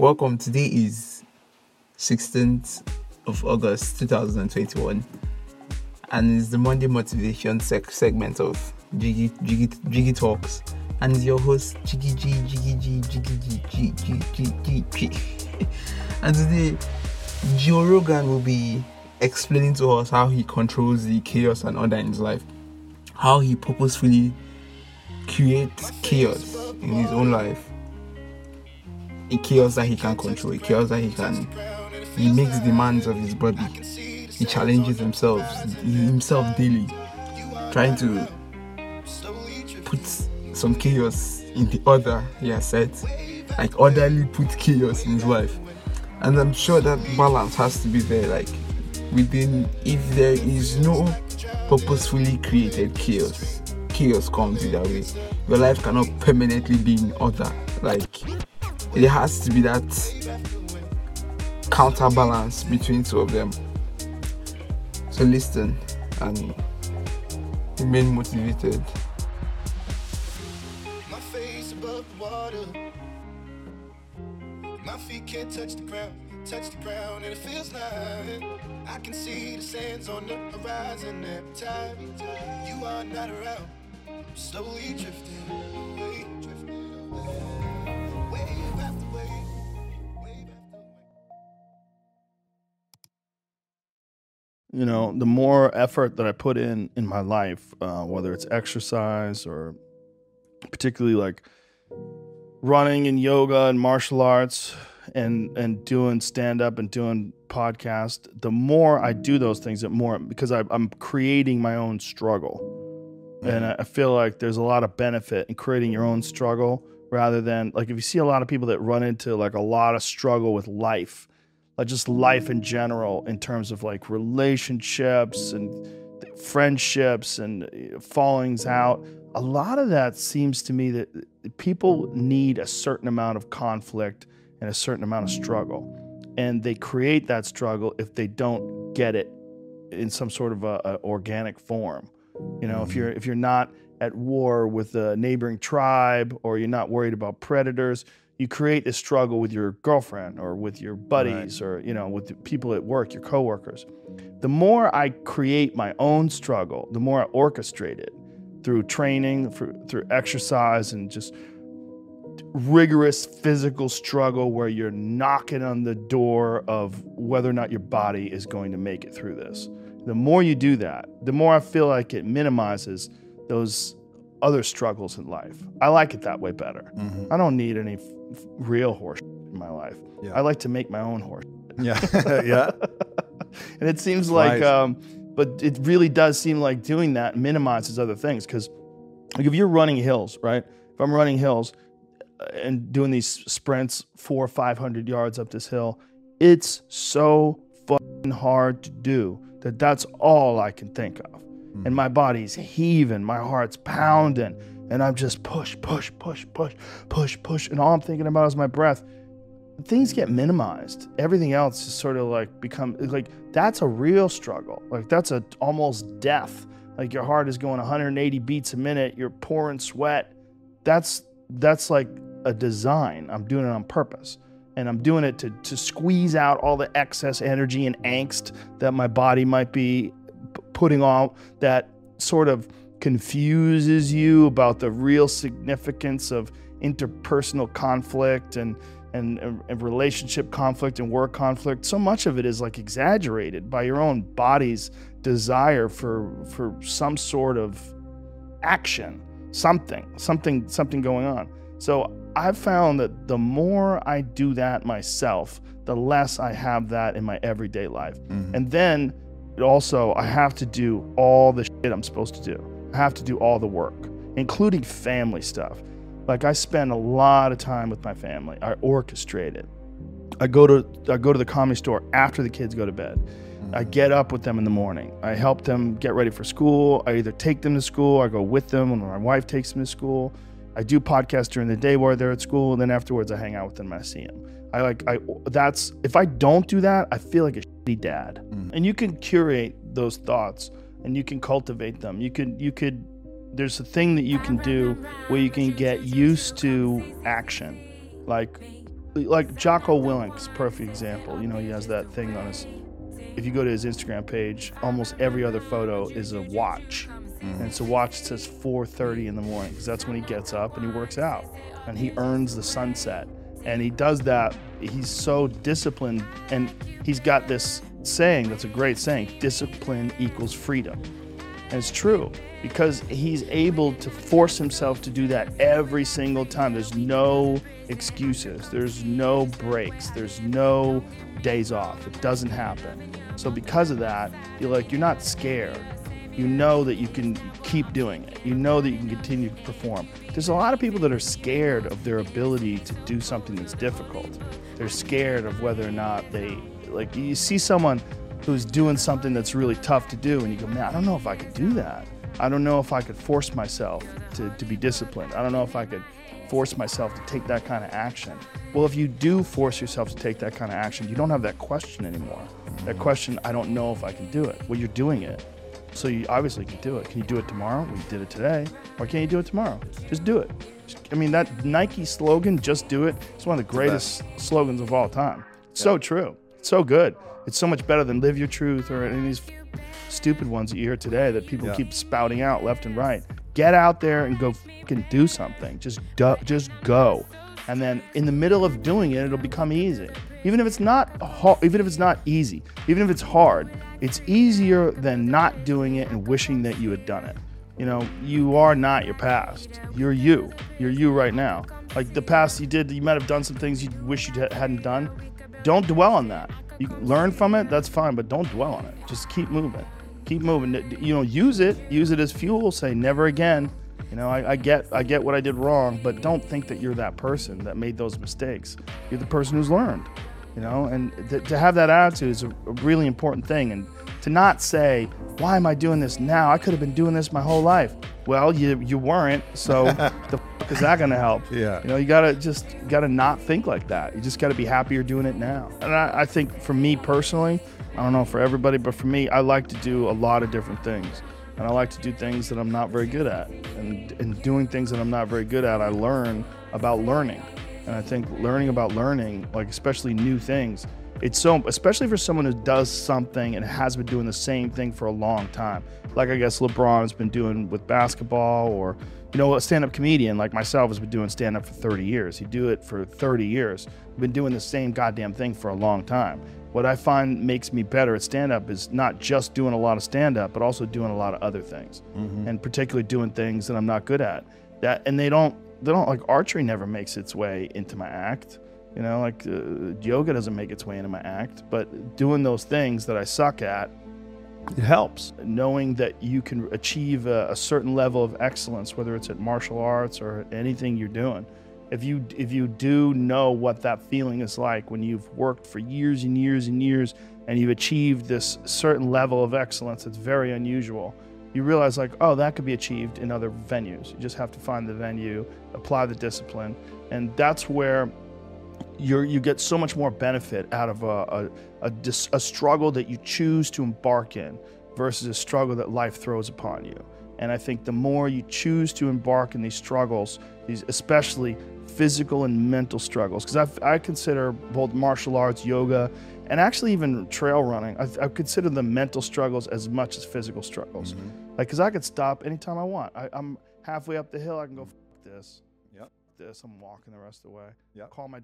Welcome. Today is 16th of August 2021, and it's the Monday motivation sec- segment of Jiggy Jiggy Jiggy Talks. And it's your host Jiggy G Jiggy G Jiggy G G G G G. And today, Joe Rogan will be explaining to us how he controls the chaos and order in his life, how he purposefully creates chaos in his own life a chaos that he can control, a chaos that he can. He makes demands of his body. He challenges himself, himself daily, trying to put some chaos in the order he has set, like orderly put chaos in his life. And I'm sure that balance has to be there, like within. If there is no purposefully created chaos, chaos comes either way. Your life cannot permanently be in order, like it has to be that counterbalance between two of them. So listen and remain motivated. My face above the water. My feet can't touch the ground, touch the ground, and it feels like I can see the sands on the horizon every time you are not around. I'm slowly drifting drifting you know, the more effort that I put in in my life, uh, whether it's exercise or particularly like running and yoga and martial arts and and doing stand up and doing podcast, the more I do those things, the more because I, I'm creating my own struggle, and I, I feel like there's a lot of benefit in creating your own struggle rather than like if you see a lot of people that run into like a lot of struggle with life like just life in general in terms of like relationships and friendships and uh, fallings out. A lot of that seems to me that people need a certain amount of conflict and a certain amount of struggle. And they create that struggle if they don't get it in some sort of a, a organic form. You know if you're if you're not at war with a neighboring tribe or you're not worried about predators you create this struggle with your girlfriend or with your buddies or you know with the people at work your coworkers. The more i create my own struggle the more i orchestrate it through training through, through exercise and just rigorous physical struggle where you're knocking on the door of whether or not your body is going to make it through this. The more you do that the more i feel like it minimizes those other struggles in life. I like it that way better. I don't need any f- f- real horse in my life. Yeah. i like to make my own horse. Yeah, yeah. and it seems like Right. um, but it really does seem like doing that minimizes other things because like if you're running hills right? If i'm running hills uh, and doing these sprints four or five hundred yards up this hill it's so fucking hard to do that that's all i can think of Hmm. and my body's heaving my heart's pounding and i'm just push push push push push push and all i'm thinking about is my breath things get minimized. Everything else is sort of like become like that's a real struggle. Like that's a almost death. Like your heart is going 180 beats a minute, you're pouring sweat. That's that's like a design. I'm doing it on purpose. And I'm doing it to to squeeze out all the excess energy and angst that my body might be putting on that sort of confuses you about the real significance of interpersonal conflict and and, and relationship conflict and work conflict so much of it is like exaggerated by your own body's desire for for some sort of action something something something going on. So i've found that the more i do that myself the less i have that in my everyday life. Mm-hmm. And then also i have to do all the shit i'm supposed to do i have to do all the work including family stuff like I spend a lot of time with my family. I orchestrate it. I go to I go to the comedy store after the kids go to bed. I mm. get up with them in the morning. I help them get ready for school. I either take them to school, I go with them when my wife takes them to school. I do podcasts during the day while they're at school, and then afterwards I hang out with them and I see them. I like I that's if I don't do that, I feel like a dad. Mm-hmm. And you can curate those thoughts and you can cultivate them. You could you could there's a thing that you can do where you can get used to action. Like like Jocko Willink's perfect example. You know, he has that thing on his. If you go to his Instagram page, almost every other photo is a watch, mm-hmm. and it's a watch that says 4:30 in the morning because that's when he gets up and he works out, and he earns the sunset, and he does that. He's so disciplined, and he's got this saying that's a great saying: discipline equals freedom. And it's true because he's able to force himself to do that every single time. There's no excuses, there's no breaks, there's no days off. It doesn't happen. So, because of that, you're like, you're not scared. You know that you can keep doing it. You know that you can continue to perform. There's a lot of people that are scared of their ability to do something that's difficult. They're scared of whether or not they, like, you see someone who's doing something that's really tough to do and you go man i don't know if i could do that i don't know if i could force myself to, to be disciplined i don't know if i could force myself to take that kind of action well if you do force yourself to take that kind of action you don't have that question anymore that question i don't know if i can do it well you're doing it so you obviously can do it can you do it tomorrow We did it today Why can't you do it tomorrow just do it i mean that nike slogan just do it it's one of the greatest slogans of all time it's so true it's so good it's so much better than live your truth or any of these stupid ones that you hear today that people Yeah. keep spouting out left and right. Get out there and go fucking do something. Just do, just go. And then in the middle of doing it, it'll become easy. Even if it's not even if it's not easy, even if it's hard, it's easier than not doing it and wishing that you had done it. You know, you are not your past. You're you. You're you right now. Like the past you did, you might have done some things you wish you hadn't done. Don't dwell on that. You learn from it, that's fine, but don't dwell on it. Just keep moving. Keep moving. You know, use it. Use it as fuel. Say never again. You know, I, I get I get what I did wrong, but don't think that you're that person that made those mistakes. You're the person who's learned. You know, and th- to have that attitude is a, a really important thing. And to not say, "Why am I doing this now? I could have been doing this my whole life." Well, you you weren't. So the fuck is that gonna help? Yeah. You know, you gotta just you gotta not think like that. You just gotta be happy you're doing it now. And I, I think for me personally, I don't know for everybody, but for me, I like to do a lot of different things. And I like to do things that I'm not very good at. And in doing things that I'm not very good at, I learn about learning. And I think learning about learning, like especially new things, it's so especially for someone who does something and has been doing the same thing for a long time. Like I guess LeBron has been doing with basketball or you know, a stand-up comedian like myself has been doing stand-up for 30 years. He do it for 30 years. I've been doing the same goddamn thing for a long time. What I find makes me better at stand-up is not just doing a lot of stand-up, but also doing a lot of other things, mm-hmm. and particularly doing things that I'm not good at. That and they don't they don't like archery never makes its way into my act. You know, like uh, yoga doesn't make its way into my act, but doing those things that I suck at it helps knowing that you can achieve a, a certain level of excellence whether it's at martial arts or anything you're doing if you if you do know what that feeling is like when you've worked for years and years and years and you've achieved this certain level of excellence it's very unusual you realize like oh that could be achieved in other venues you just have to find the venue apply the discipline and that's where you're, you get so much more benefit out of a, a, a, dis, a struggle that you choose to embark in versus a struggle that life throws upon you. And I think the more you choose to embark in these struggles, these especially physical and mental struggles, because I consider both martial arts, yoga, and actually even trail running, I, I consider the mental struggles as much as physical struggles. Mm-hmm. Like, because I could stop anytime I want. I, I'm halfway up the hill, I can go, F- this. Yep. This. I'm walking the rest of the way. Yep. Call my